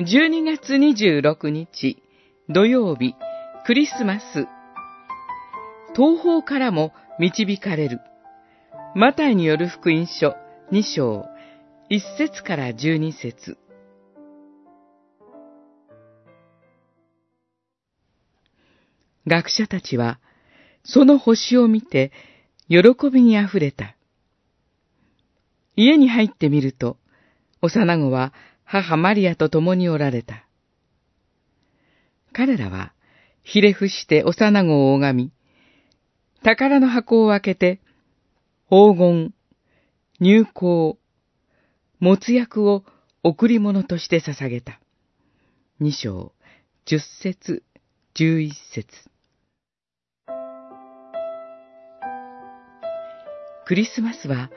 12月26日土曜日クリスマス。東方からも導かれる。マタイによる福音書2章1節から12節。学者たちはその星を見て喜びにあふれた。家に入ってみると、幼子は母マリアと共におられた。彼らは、ひれ伏して幼子を拝み、宝の箱を開けて、黄金、入香、没薬を贈り物として捧げた。二章、十節、十一節。クリスマスは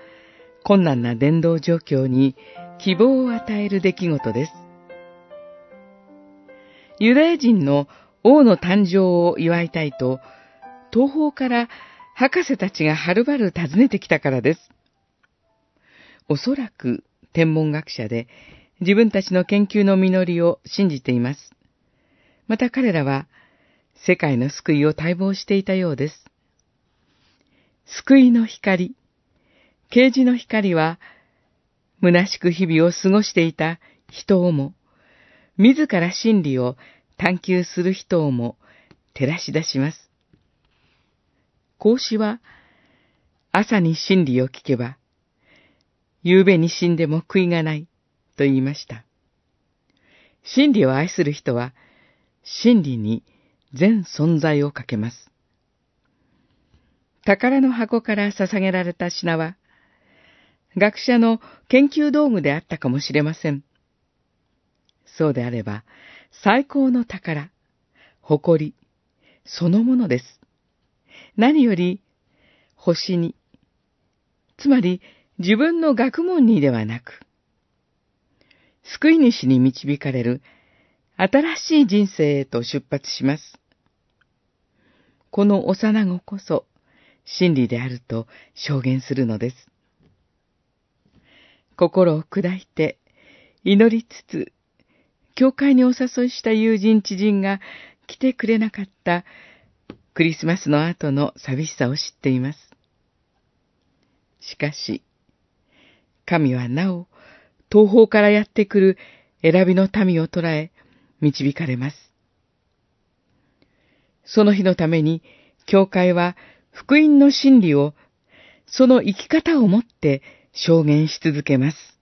困難な伝道状況に希望を与える出来事です。ユダヤ人の王の誕生を祝いたいと、東方から博士たちがはるばる訪ねてきたからです。おそらく天文学者で自分たちの研究の実りを信じています。また彼らは世界の救いを待望していたようです。救いの光、啓示の光は虚しく日々を過ごしていた人をも、自ら真理を探求する人をも照らし出します。孔子は、朝に真理を聞けば、夕べに死んでも悔いがない、と言いました。真理を愛する人は、真理に全存在をかけます。宝の箱から捧げられた品は、学者の研究道具であったかもしれません。そうであれば、最高の宝、誇り、そのものです。何より、星に、つまり自分の学問にではなく、救い主に導かれる新しい人生へと出発します。この幼子こそ真理であると証言するのです。心を砕いて祈りつつ、教会にお誘いした友人知人が来てくれなかったクリスマスの後の寂しさを知っています。しかし、神はなお、東方からやってくる選びの民を捉え、導かれます。その日のために、教会は福音の真理を、その生き方をもって証言し続けます。